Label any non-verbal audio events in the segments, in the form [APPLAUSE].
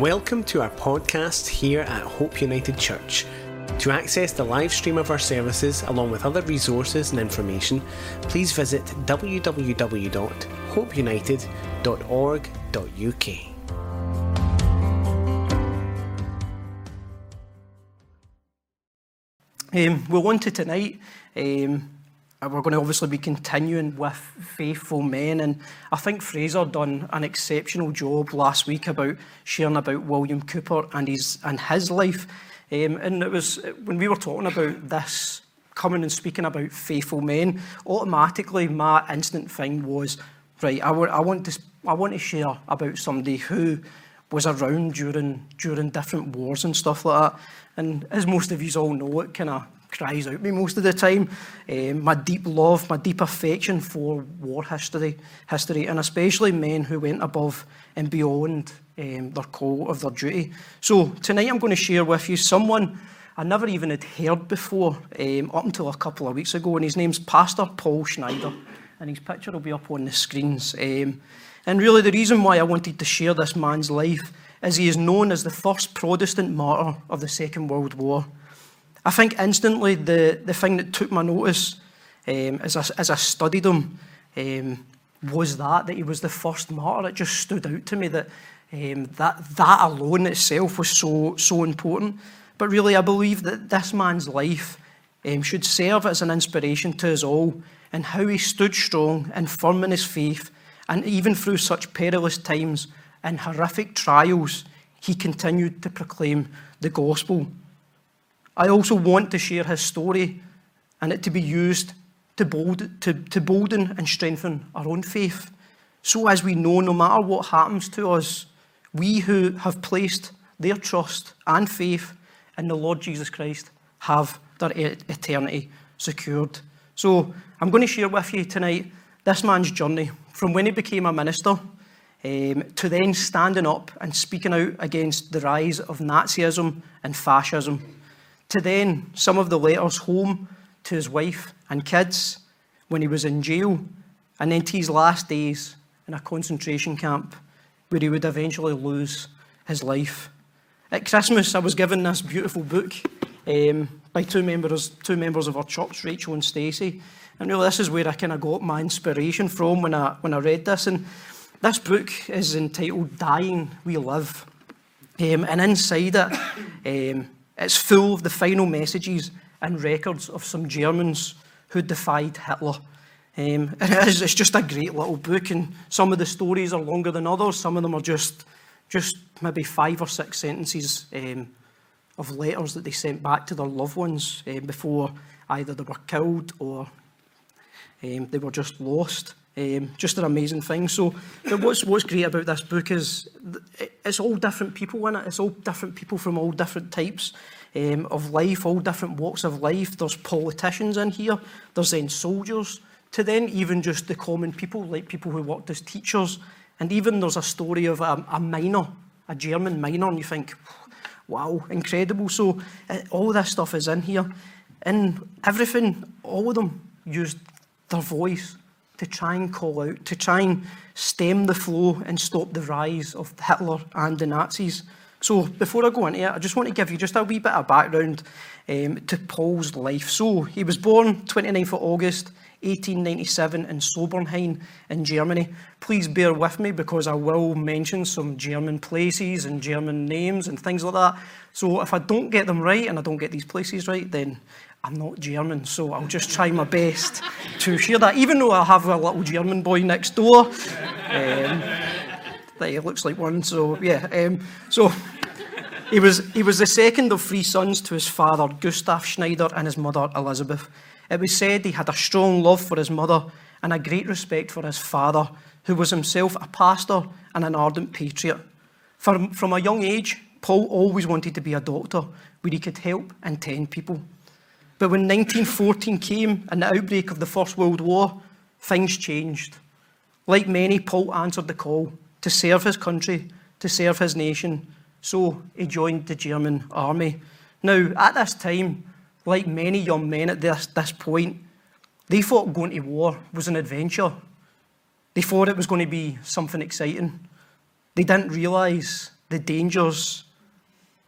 Welcome to our podcast here at Hope United Church. To access the live stream of our services along with other resources and information, please visit www.hopeunited.org.uk. Um, on to tonight. Um, we're going to obviously be continuing with faithful men, and I think Fraser done an exceptional job last week about sharing about William Cooper and his and his life. Um, and it was when we were talking about this, coming and speaking about faithful men, automatically my instant thing was, right, I, w- I want to I want to share about somebody who was around during during different wars and stuff like that. And as most of you all know, it kind of cries out me most of the time. Um, my deep love, my deep affection for war history, history, and especially men who went above and beyond um, their call of their duty. So tonight I'm going to share with you someone I never even had heard before um, up until a couple of weeks ago, and his name's Pastor Paul Schneider, and his picture will be up on the screens. And really, the reason why I wanted to share this man's life is he is known as the first Protestant martyr of the Second World War. I think instantly the, the thing that took my notice um, as, I, as I studied him um, was that, that he was the first martyr. It just stood out to me that um, that, that alone itself was so, so important. But really, I believe that this man's life um, should serve as an inspiration to us all and how he stood strong and firm in his faith. And even through such perilous times and horrific trials, he continued to proclaim the gospel. I also want to share his story and it to be used to, bold, to, to bolden and strengthen our own faith. So, as we know, no matter what happens to us, we who have placed their trust and faith in the Lord Jesus Christ have their eternity secured. So, I'm going to share with you tonight this man's journey from when he became a minister um, to then standing up and speaking out against the rise of Nazism and fascism to then some of the letters home to his wife and kids when he was in jail, and then to his last days in a concentration camp where he would eventually lose his life. At Christmas, I was given this beautiful book um, by two members, two members of our church, Rachel and Stacey. And really, this is where I kind of got my inspiration from when I, when I read this. And this book is entitled Dying We Live. Um, and inside it, um, it's full of the final messages and records of some Germans who defied Hitler. Um, [LAUGHS] it is, it's just a great little book, and some of the stories are longer than others. Some of them are just, just maybe five or six sentences um, of letters that they sent back to their loved ones um, before either they were killed or um, they were just lost. Um, just an amazing thing. So, what's what's great about this book is it's all different people in it. It's all different people from all different types um, of life, all different walks of life. There's politicians in here. There's then soldiers. To then even just the common people, like people who worked as teachers, and even there's a story of a, a miner, a German miner, and you think, wow, incredible. So uh, all this stuff is in here, and everything, all of them used their voice to try and call out, to try and stem the flow and stop the rise of Hitler and the Nazis. So before I go into it, I just want to give you just a wee bit of background um, to Paul's life. So he was born 29th of August 1897 in Sobernheim in Germany. Please bear with me because I will mention some German places and German names and things like that. So if I don't get them right and I don't get these places right, then I'm not German, so I'll just try my best to share that, even though I have a little German boy next door. Um, he looks like one, so yeah. Um, so he was, he was the second of three sons to his father, Gustav Schneider, and his mother, Elizabeth. It was said he had a strong love for his mother and a great respect for his father, who was himself a pastor and an ardent patriot. From, from a young age, Paul always wanted to be a doctor where he could help and tend people. But when 1914 came and the outbreak of the First World War, things changed. Like many, Paul answered the call to serve his country, to serve his nation. So he joined the German army. Now, at this time, like many young men at this, this point, they thought going to war was an adventure. They thought it was going to be something exciting. They didn't realise the dangers,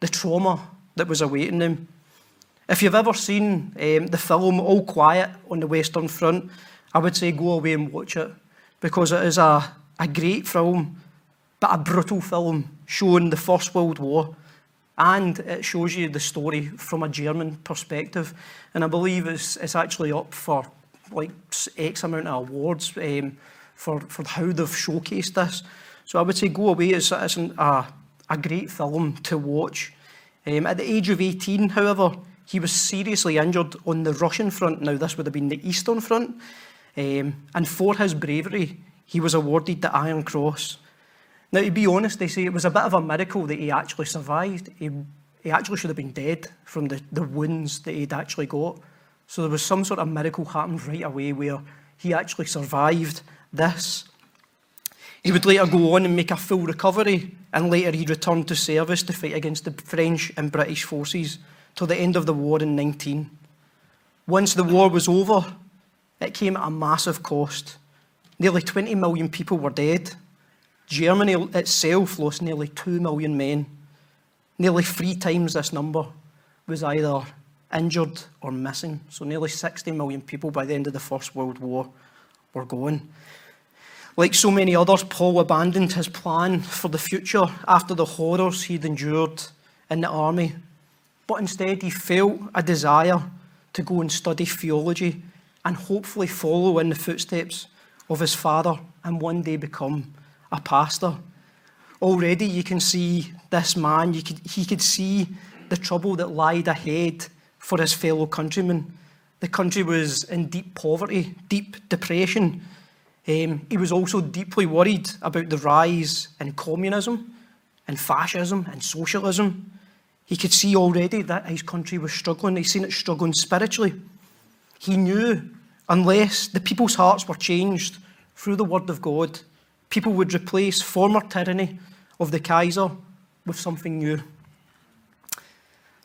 the trauma that was awaiting them. If you've ever seen um, the film All Quiet on the Western Front, I would say go away and watch it because it is a, a great film, but a brutal film showing the First World War. And it shows you the story from a German perspective. And I believe it's, it's actually up for like X amount of awards um, for, for how they've showcased this. So I would say Go Away is, is an, a, a great film to watch. Um, at the age of 18, however, he was seriously injured on the Russian front. Now, this would have been the Eastern Front. Um, and for his bravery, he was awarded the Iron Cross. Now, to be honest, they say it was a bit of a miracle that he actually survived. He, he actually should have been dead from the, the wounds that he'd actually got. So there was some sort of miracle happened right away where he actually survived this. He would later go on and make a full recovery, and later he returned to service to fight against the French and British forces till the end of the war in 19. Once the war was over, it came at a massive cost. Nearly 20 million people were dead. Germany itself lost nearly 2 million men. Nearly three times this number was either injured or missing. So nearly 60 million people by the end of the First World War were gone. Like so many others, Paul abandoned his plan for the future after the horrors he'd endured in the army. But instead, he felt a desire to go and study theology and hopefully follow in the footsteps of his father and one day become a pastor. Already, you can see this man, you could, he could see the trouble that lied ahead for his fellow countrymen. The country was in deep poverty, deep depression. Um, he was also deeply worried about the rise in communism and fascism and socialism. He could see already that his country was struggling. He'd seen it struggling spiritually. He knew unless the people's hearts were changed through the word of God, people would replace former tyranny of the Kaiser with something new.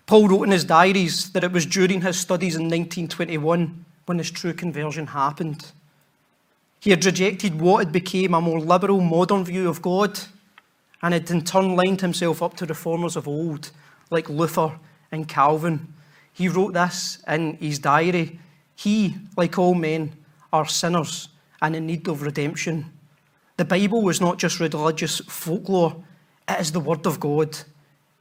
Paul wrote in his diaries that it was during his studies in 1921 when his true conversion happened. He had rejected what had become a more liberal modern view of God and had in turn lined himself up to reformers of old like Luther and Calvin. He wrote this in his diary. He, like all men, are sinners and in need of redemption. The Bible was not just religious folklore, it is the Word of God.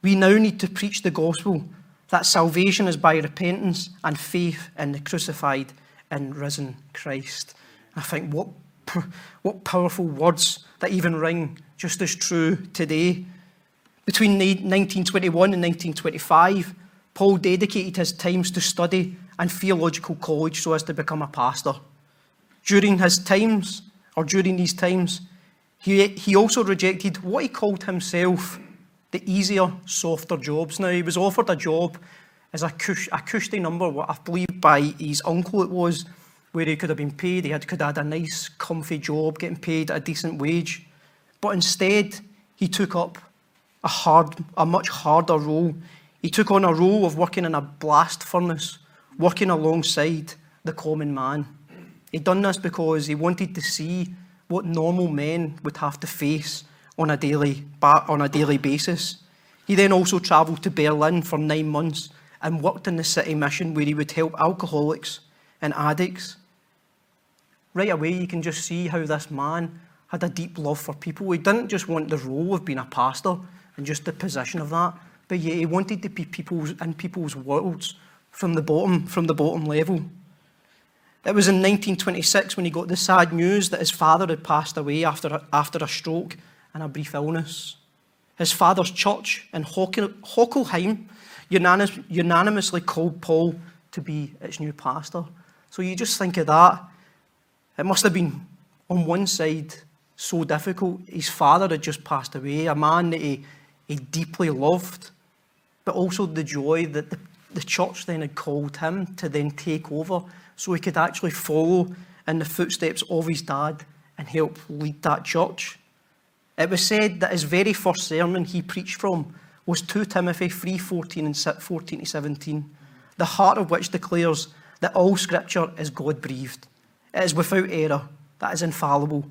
We now need to preach the gospel that salvation is by repentance and faith in the crucified and risen Christ. I think what, what powerful words that even ring just as true today. Between 1921 and 1925, Paul dedicated his times to study and theological college so as to become a pastor. During his times, or during these times, he, he also rejected what he called himself the easier, softer jobs. Now, he was offered a job as a, cush, a cushy number, what I believe by his uncle it was, where he could have been paid, he had, could have had a nice, comfy job, getting paid a decent wage. But instead, he took up a hard, a much harder role. He took on a role of working in a blast furnace, working alongside the common man. He'd done this because he wanted to see what normal men would have to face on a daily, on a daily basis. He then also travelled to Berlin for nine months and worked in the city mission where he would help alcoholics and addicts. Right away, you can just see how this man had a deep love for people. He didn't just want the role of being a pastor and just the position of that, but yet he wanted to be people's, in people's worlds from the bottom, from the bottom level. It was in 1926 when he got the sad news that his father had passed away after a, after a stroke and a brief illness. His father's church in Hochelheim unanimously called Paul to be its new pastor. So you just think of that. It must have been, on one side, so difficult. His father had just passed away, a man that he, he deeply loved, but also the joy that the, the church then had called him to then take over so he could actually follow in the footsteps of his dad and help lead that church. It was said that his very first sermon he preached from was 2 Timothy 3 14 and 14 to 17, the heart of which declares that all scripture is God breathed. It is without error, that is infallible.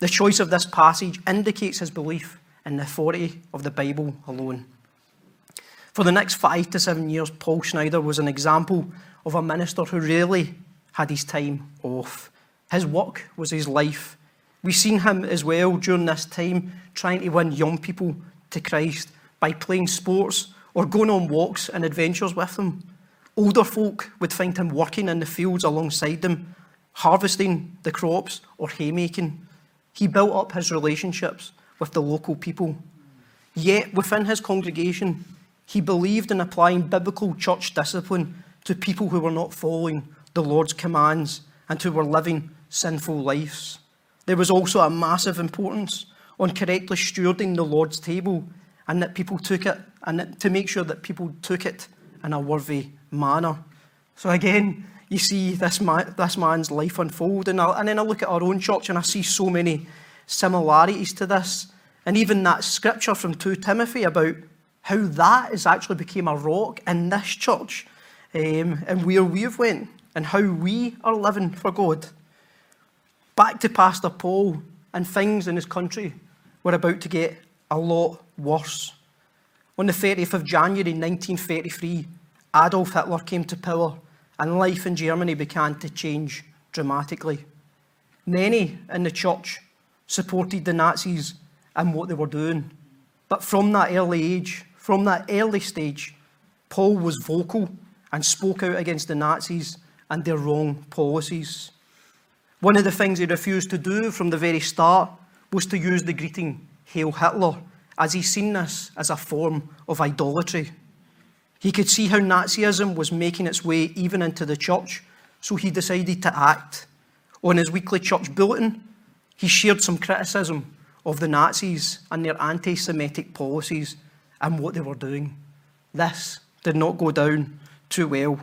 The choice of this passage indicates his belief in the authority of the Bible alone. For the next five to seven years, Paul Schneider was an example of a minister who really had his time off. His work was his life. We've seen him as well during this time trying to win young people to Christ by playing sports or going on walks and adventures with them. Older folk would find him working in the fields alongside them, harvesting the crops or haymaking. He built up his relationships with the local people. Yet within his congregation, he believed in applying biblical church discipline to people who were not following the Lord's commands and who were living sinful lives. There was also a massive importance on correctly stewarding the Lord's table and that people took it, and to make sure that people took it in a worthy manner. So again, you see this, man, this man's life unfold, and, I, and then I look at our own church and I see so many similarities to this. And even that scripture from 2 Timothy about how that has actually became a rock in this church um, and where we've went and how we are living for God. Back to Pastor Paul and things in his country were about to get a lot worse. On the 30th of January 1933, Adolf Hitler came to power and life in Germany began to change dramatically. Many in the church supported the Nazis and what they were doing. But from that early age, from that early stage, Paul was vocal and spoke out against the Nazis and their wrong policies. One of the things he refused to do from the very start was to use the greeting Hail Hitler as he seen this as a form of idolatry. He could see how Nazism was making its way even into the church, so he decided to act. On his weekly church bulletin, he shared some criticism of the Nazis and their anti Semitic policies and what they were doing. This did not go down too well.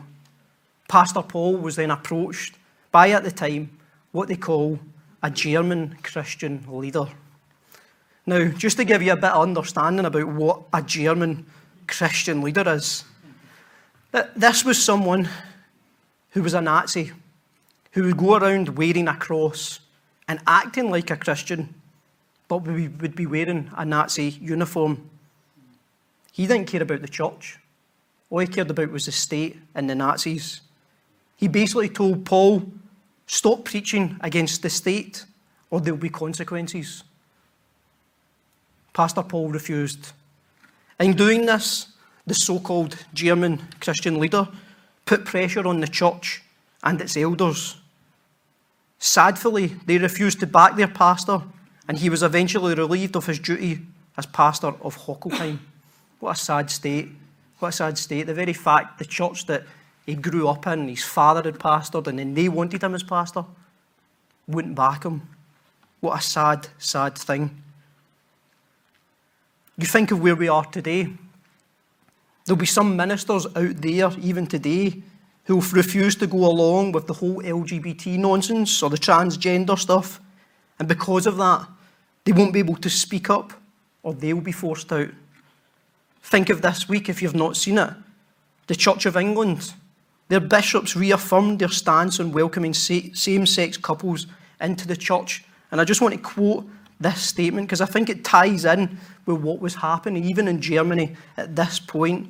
Pastor Paul was then approached by, at the time, what they call a German Christian leader. Now, just to give you a bit of understanding about what a German Christian leader is, this was someone who was a Nazi, who would go around wearing a cross and acting like a Christian, but would be wearing a Nazi uniform. He didn't care about the church. All he cared about was the state and the Nazis. He basically told Paul, stop preaching against the state or there'll be consequences. Pastor Paul refused. In doing this, the so called German Christian leader put pressure on the church and its elders. Sadly, they refused to back their pastor, and he was eventually relieved of his duty as pastor of Hochelheim. What a sad state. What a sad state. The very fact the church that he grew up in, his father had pastored, and then they wanted him as pastor, wouldn't back him. What a sad, sad thing. You think of where we are today. There'll be some ministers out there, even today, who'll refuse to go along with the whole LGBT nonsense or the transgender stuff. And because of that, they won't be able to speak up or they'll be forced out. Think of this week if you've not seen it. The Church of England, their bishops reaffirmed their stance on welcoming same sex couples into the church. And I just want to quote this statement because I think it ties in with what was happening even in Germany at this point.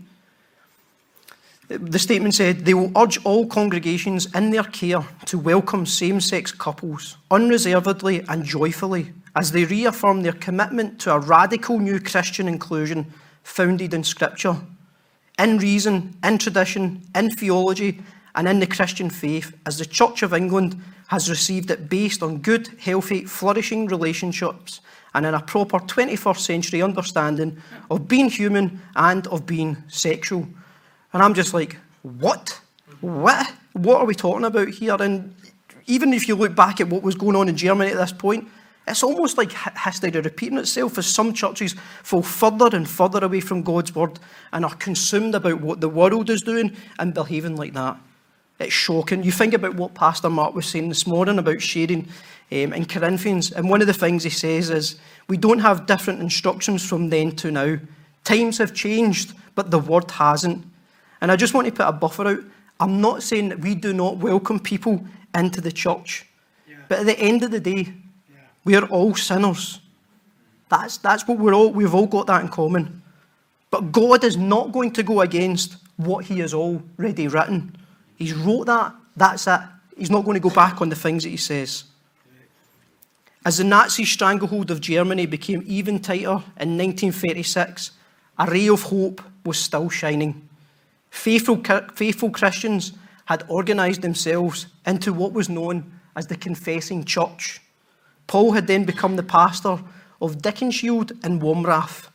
The statement said they will urge all congregations in their care to welcome same sex couples unreservedly and joyfully as they reaffirm their commitment to a radical new Christian inclusion founded in Scripture, in reason, in tradition, in theology, and in the Christian faith, as the Church of England has received it based on good, healthy, flourishing relationships and in a proper 21st century understanding of being human and of being sexual. And I'm just like, what? What? What are we talking about here? And even if you look back at what was going on in Germany at this point, it's almost like history repeating itself as some churches fall further and further away from God's word and are consumed about what the world is doing and behaving like that. It's shocking. You think about what Pastor Mark was saying this morning about sharing um, in Corinthians, and one of the things he says is, We don't have different instructions from then to now. Times have changed, but the word hasn't. And I just want to put a buffer out. I'm not saying that we do not welcome people into the church, yeah. but at the end of the day. We are all sinners. That's, that's what we're all, we've all got that in common. But God is not going to go against what He has already written. He's wrote that, that's it. He's not going to go back on the things that He says. As the Nazi stranglehold of Germany became even tighter in 1936, a ray of hope was still shining. Faithful, faithful Christians had organised themselves into what was known as the Confessing Church. Paul had then become the pastor of Dickenschied and Womrath.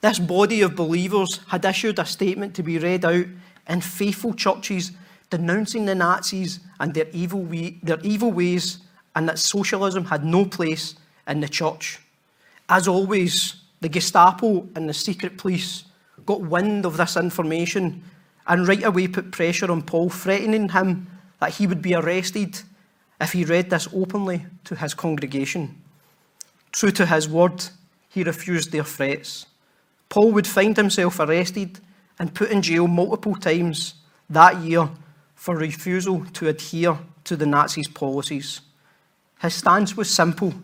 This body of believers had issued a statement to be read out in faithful churches denouncing the Nazis and their evil, way, their evil ways, and that socialism had no place in the church. As always, the Gestapo and the secret police got wind of this information and right away put pressure on Paul, threatening him that he would be arrested if he read this openly to his congregation. True to his word, he refused their threats. Paul would find himself arrested and put in jail multiple times that year for refusal to adhere to the Nazis' policies. His stance was simple,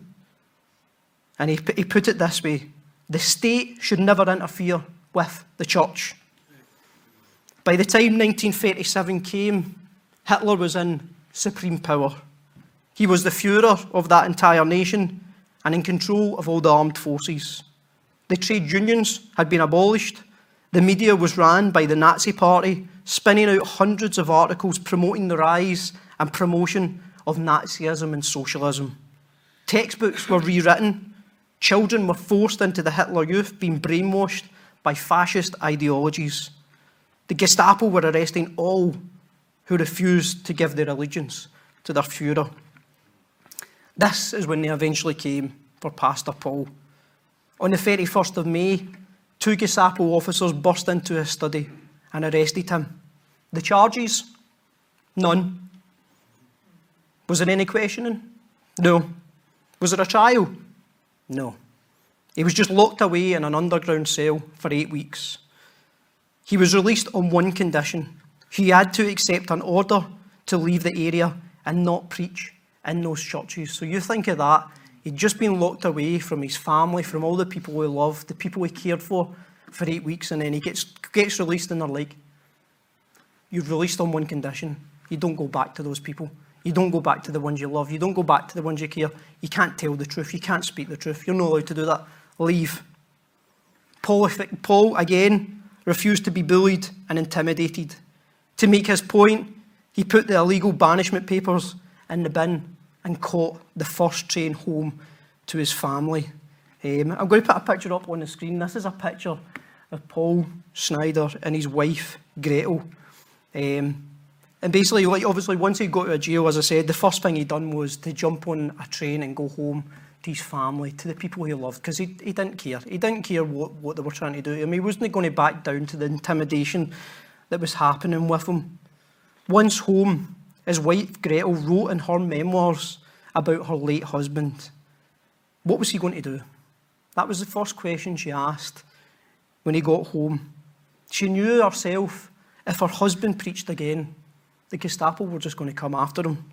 and he, he put it this way the state should never interfere with the church. By the time 1937 came, Hitler was in supreme power. He was the Fuhrer of that entire nation and in control of all the armed forces. The trade unions had been abolished. The media was ran by the Nazi Party, spinning out hundreds of articles promoting the rise and promotion of Nazism and socialism. Textbooks were rewritten. Children were forced into the Hitler Youth, being brainwashed by fascist ideologies. The Gestapo were arresting all who refused to give their allegiance to their Fuhrer. This is when they eventually came for Pastor Paul. On the 31st of May, two Gestapo officers burst into his study and arrested him. The charges? None. Was there any questioning? No. Was there a trial? No. He was just locked away in an underground cell for eight weeks. He was released on one condition. He had to accept an order to leave the area and not preach in those churches. So you think of that. He'd just been locked away from his family, from all the people he loved, the people he cared for, for eight weeks, and then he gets, gets released, and they're like, You're released on one condition. You don't go back to those people. You don't go back to the ones you love. You don't go back to the ones you care. You can't tell the truth. You can't speak the truth. You're not allowed to do that. Leave. Paul, Paul again, refused to be bullied and intimidated. To make his point, he put the illegal banishment papers in the bin and caught the first train home to his family. Um, I'm going to put a picture up on the screen. This is a picture of Paul Schneider and his wife, Gretel. Um, and basically, like obviously, once he got to jail, as I said, the first thing he done was to jump on a train and go home to his family, to the people he loved, because he, he didn't care. He didn't care what, what they were trying to do to him. He wasn't going to back down to the intimidation that was happening with him. Once home, his wife Gretel wrote in her memoirs about her late husband. What was he going to do? That was the first question she asked when he got home. She knew herself if her husband preached again, the Gestapo were just going to come after him.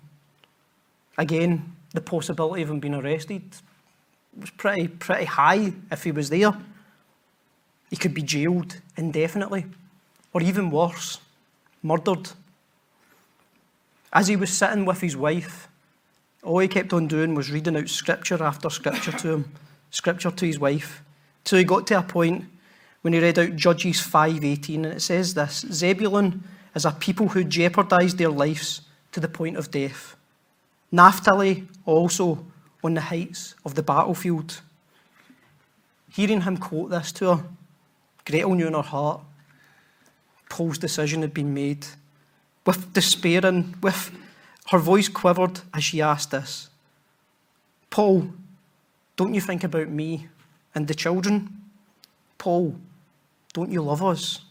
Again, the possibility of him being arrested was pretty, pretty high if he was there. He could be jailed indefinitely, or even worse, murdered. As he was sitting with his wife, all he kept on doing was reading out scripture after scripture to him, scripture to his wife, till he got to a point when he read out Judges 5:18, and it says this: Zebulun is a people who jeopardized their lives to the point of death. Naphtali also on the heights of the battlefield. Hearing him quote this to her, Gretel knew in her heart Paul's decision had been made. With despairing, with her voice quivered as she asked this Paul, don't you think about me and the children? Paul, don't you love us?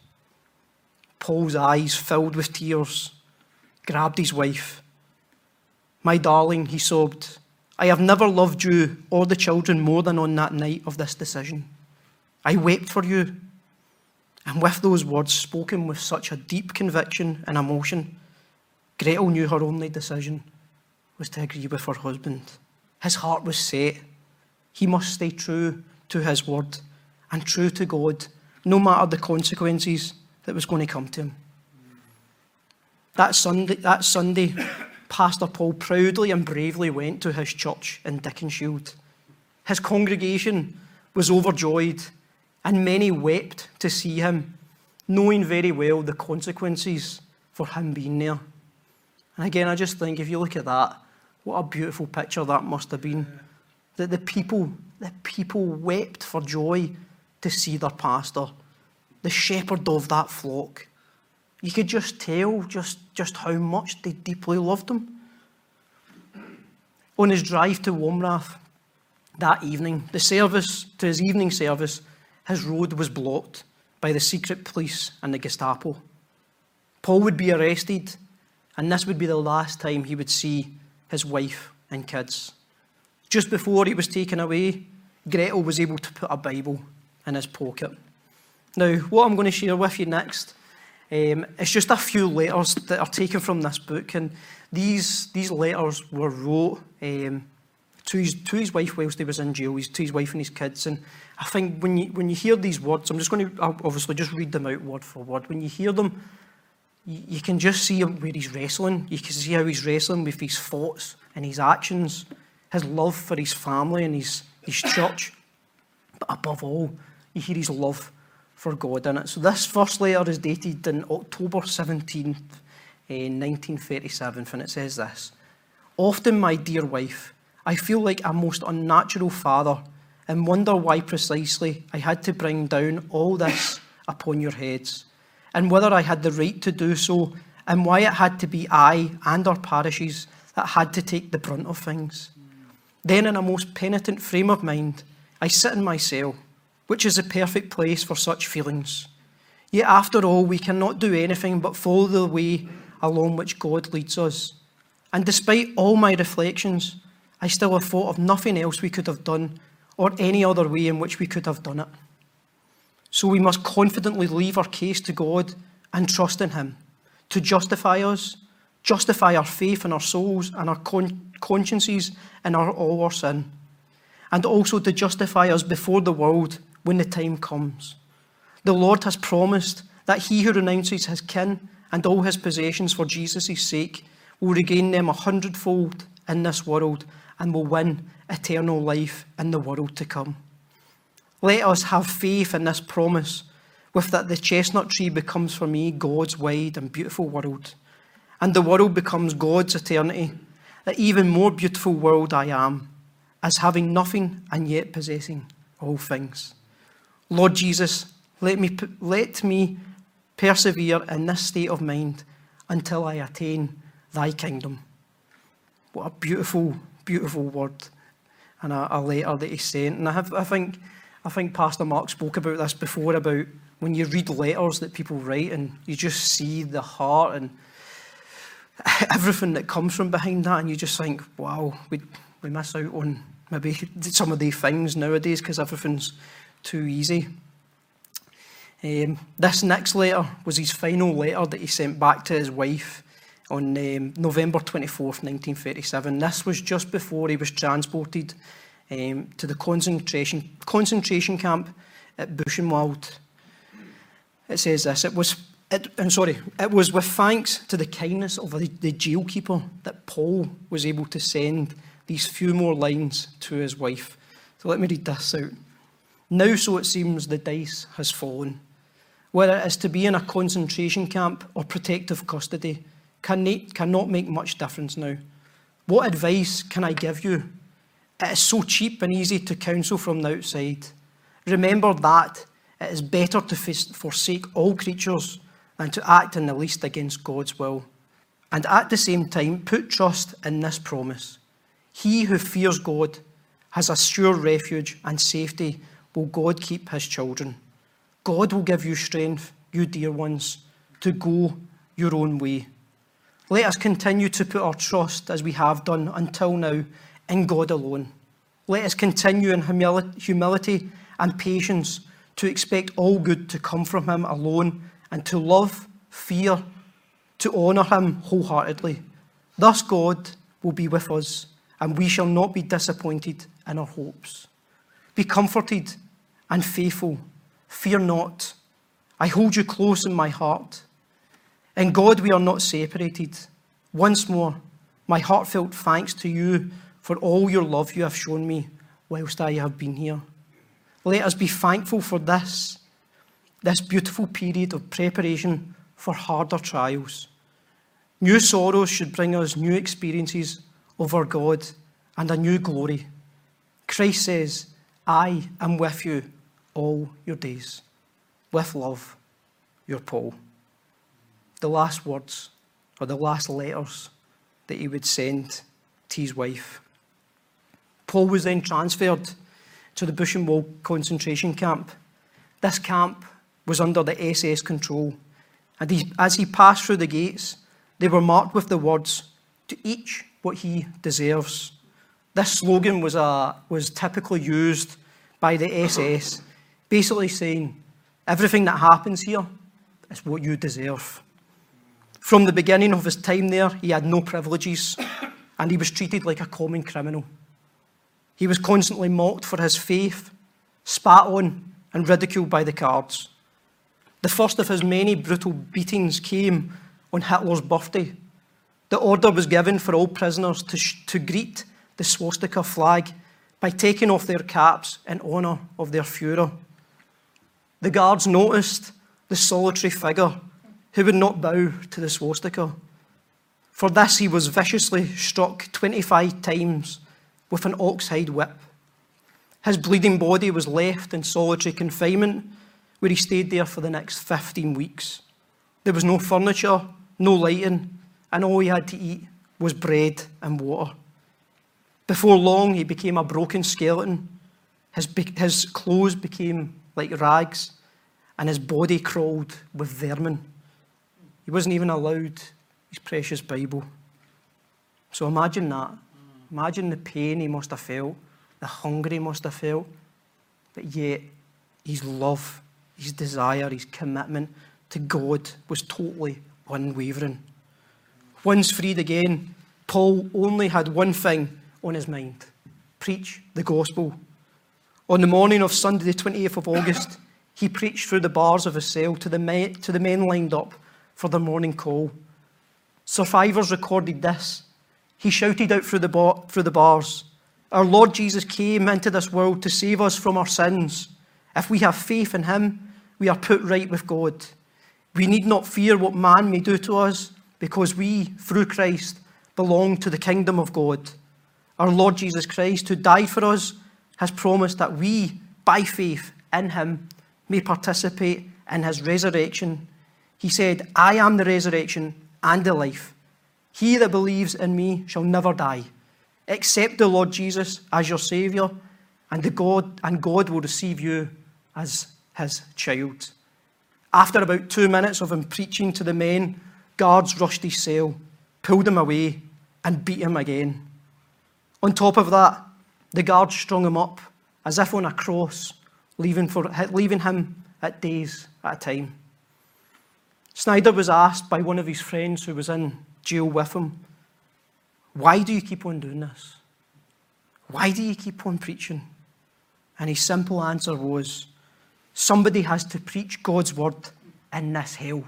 Paul's eyes filled with tears, grabbed his wife my darling, he sobbed, I have never loved you or the children more than on that night of this decision. I wept for you. And with those words spoken with such a deep conviction and emotion, Gretel knew her only decision was to agree with her husband. His heart was set. He must stay true to his word and true to God, no matter the consequences that was going to come to him. That Sunday, that Sunday, Pastor Paul proudly and bravely went to his church in Dickenschied. His congregation was overjoyed, and many wept to see him, knowing very well the consequences for him being there. And again, I just think if you look at that, what a beautiful picture that must have been. That the people, the people wept for joy to see their pastor, the shepherd of that flock. You could just tell just, just how much they deeply loved him. On his drive to Womrath that evening, the service, to his evening service, his road was blocked by the secret police and the Gestapo. Paul would be arrested, and this would be the last time he would see his wife and kids. Just before he was taken away, Gretel was able to put a Bible in his pocket. Now, what I'm going to share with you next um, is just a few letters that are taken from this book, and these these letters were wrote um, to his to his wife whilst he was in jail, to his wife and his kids. And I think when you when you hear these words, I'm just going to I'll obviously just read them out word for word. When you hear them, you, you can just see him where he's wrestling. You can see how he's wrestling with his thoughts and his actions, his love for his family and his his church, but above all, you hear his love for God in it. So this first letter is dated in October 17th, eh, 1937, and it says this Often, my dear wife, I feel like a most unnatural father and wonder why precisely I had to bring down all this [COUGHS] upon your heads, and whether I had the right to do so, and why it had to be I and our parishes that had to take the brunt of things. Then, in a most penitent frame of mind, I sit in my cell which is a perfect place for such feelings. Yet, after all, we cannot do anything but follow the way along which God leads us. And despite all my reflections, I still have thought of nothing else we could have done or any other way in which we could have done it. So we must confidently leave our case to God and trust in Him to justify us, justify our faith in our souls and our con- consciences and our, all our sin, and also to justify us before the world when the time comes. The Lord has promised that he who renounces his kin and all his possessions for Jesus' sake will regain them a hundredfold in this world and will win eternal life in the world to come. Let us have faith in this promise, with that the chestnut tree becomes for me God's wide and beautiful world, and the world becomes God's eternity, the even more beautiful world I am, as having nothing and yet possessing all things. Lord Jesus, let me, let me persevere in this state of mind until I attain thy kingdom. What a beautiful, beautiful word and a, a letter that he sent. And I, have, I, think, I think Pastor Mark spoke about this before about when you read letters that people write and you just see the heart and [LAUGHS] everything that comes from behind that, and you just think, wow, we, we miss out on maybe some of these things nowadays because everything's too easy. Um, this next letter was his final letter that he sent back to his wife on um, November 24th, 1937. This was just before he was transported um, to the concentration, concentration camp at Buchenwald. It says this, it was, it, I'm sorry, it was with thanks to the kindness of the, the jailkeeper that Paul was able to send these few more lines to his wife. So let me read this out. Now, so it seems, the dice has fallen. Whether it is to be in a concentration camp or protective custody cannot make much difference now. What advice can I give you? It is so cheap and easy to counsel from the outside. Remember that it is better to forsake all creatures than to act in the least against God's will. And at the same time, put trust in this promise He who fears God has a sure refuge and safety will God keep his children. God will give you strength, you dear ones, to go your own way. Let us continue to put our trust, as we have done until now, in God alone. Let us continue in humility and patience to expect all good to come from Him alone and to love, fear, to honour Him wholeheartedly. Thus, God will be with us, and we shall not be disappointed in our hopes. Be comforted and faithful. Fear not. I hold you close in my heart. In God, we are not separated. Once more, my heartfelt thanks to you for all your love you have shown me whilst I have been here. Let us be thankful for this, this beautiful period of preparation for harder trials. New sorrows should bring us new experiences of our God and a new glory. Christ says, I am with you all your days. With love, your Paul. The last words or the last letters that he would send to his wife. Paul was then transferred to the Buchenwald concentration camp. This camp was under the SS control, and he, as he passed through the gates, they were marked with the words, To each what he deserves. This slogan was, a, was typically used by the SS, basically saying, Everything that happens here is what you deserve. From the beginning of his time there, he had no privileges and he was treated like a common criminal. He was constantly mocked for his faith, spat on, and ridiculed by the guards. The first of his many brutal beatings came on Hitler's birthday. The order was given for all prisoners to, sh- to greet the swastika flag by taking off their caps in honour of their Fuhrer. The guards noticed the solitary figure who would not bow to the swastika. For this, he was viciously struck 25 times with an oxhide whip. His bleeding body was left in solitary confinement, where he stayed there for the next 15 weeks. There was no furniture, no lighting, and all he had to eat was bread and water. Before long, he became a broken skeleton. His, his clothes became like rags, and his body crawled with vermin. He wasn't even allowed his precious Bible. So imagine that. Imagine the pain he must have felt, the hunger he must have felt, but yet his love, his desire, his commitment to God was totally unwavering. Once freed again, Paul only had one thing on his mind preach the gospel. On the morning of Sunday, the 28th of August, he preached through the bars of his cell to the, men, to the men lined up for the morning call. Survivors recorded this. He shouted out through the, through the bars Our Lord Jesus came into this world to save us from our sins. If we have faith in him, we are put right with God. We need not fear what man may do to us because we, through Christ, belong to the kingdom of God. Our Lord Jesus Christ, who died for us, has promised that we, by faith in him, may participate in his resurrection. He said, I am the resurrection and the life. He that believes in me shall never die. Accept the Lord Jesus as your Saviour, and, the God, and God will receive you as his child. After about two minutes of him preaching to the men, guards rushed his cell, pulled him away, and beat him again. On top of that, the guards strung him up as if on a cross, leaving, for, leaving him at days at a time. Schneider was asked by one of his friends who was in jail with him, Why do you keep on doing this? Why do you keep on preaching? And his simple answer was, Somebody has to preach God's word in this hell.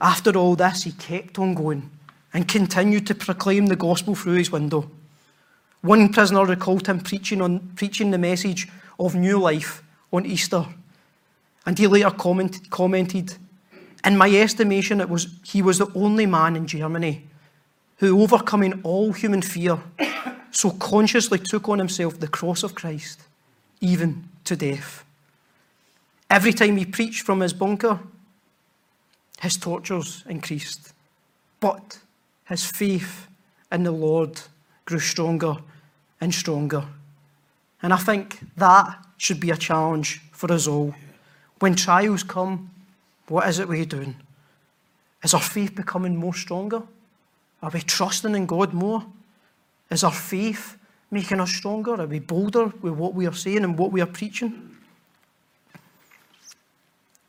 After all this, he kept on going and continued to proclaim the gospel through his window. One prisoner recalled him preaching, on, preaching the message of new life on Easter. And he later comment, commented, In my estimation, it was, he was the only man in Germany who, overcoming all human fear, [COUGHS] so consciously took on himself the cross of Christ, even to death. Every time he preached from his bunker, his tortures increased. But his faith in the Lord grew stronger and stronger. And I think that should be a challenge for us all. When trials come, what is it we're doing? Is our faith becoming more stronger? Are we trusting in God more? Is our faith making us stronger? Are we bolder with what we are saying and what we are preaching?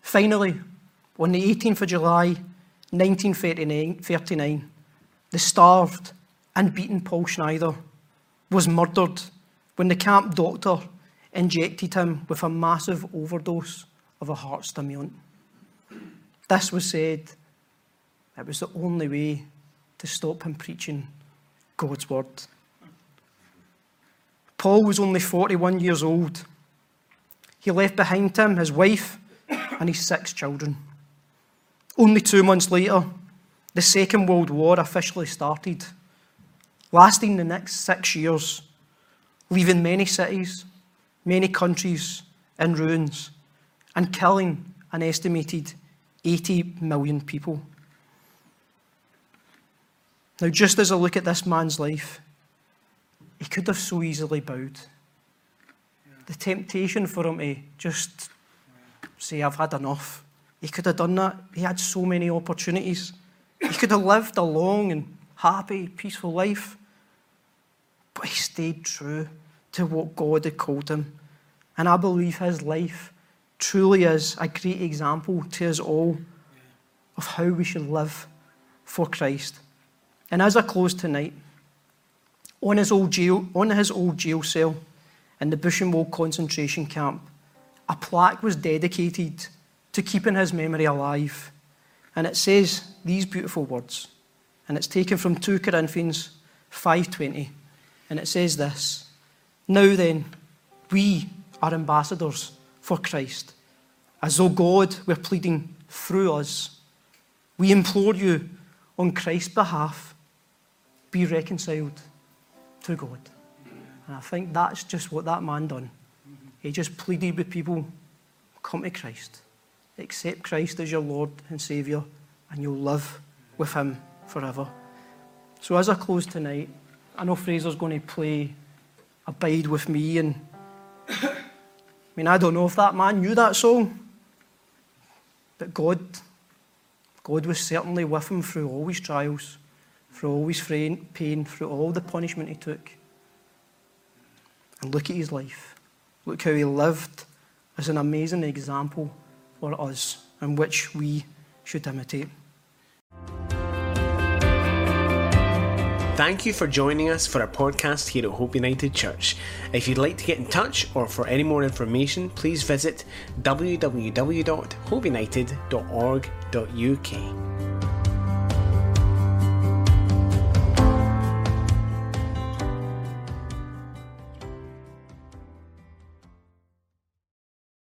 Finally, on the 18th of July, 1939, the starved and beaten Paul Schneider was murdered when the camp doctor injected him with a massive overdose of a heart stimulant. This was said, it was the only way to stop him preaching God's word. Paul was only 41 years old. He left behind him his wife and his six children. Only two months later, the Second World War officially started, lasting the next six years, leaving many cities, many countries in ruins, and killing an estimated 80 million people. Now, just as I look at this man's life, he could have so easily bowed. The temptation for him to just say, I've had enough. He could have done that. He had so many opportunities. He could have lived a long and happy, peaceful life. But he stayed true to what God had called him. And I believe his life truly is a great example to us all of how we should live for Christ. And as I close tonight, on his old jail, on his old jail cell in the Buchenwald concentration camp, a plaque was dedicated to keeping his memory alive. And it says these beautiful words. And it's taken from 2 Corinthians 5:20. And it says this: Now then, we are ambassadors for Christ, as though God were pleading through us. We implore you on Christ's behalf, be reconciled to God. And I think that's just what that man done. He just pleaded with people, come to Christ. Accept Christ as your Lord and Saviour, and you'll live with Him forever. So as I close tonight, I know Fraser's going to play Abide with Me. And mean, I don't know if that man knew that song, but God, God was certainly with him through all his trials, through all his pain, through all the punishment he took. And look at his life. Look how he lived as an amazing example for us and which we should imitate. Thank you for joining us for our podcast here at Hope United Church. If you'd like to get in touch or for any more information, please visit www.hopeunited.org.uk.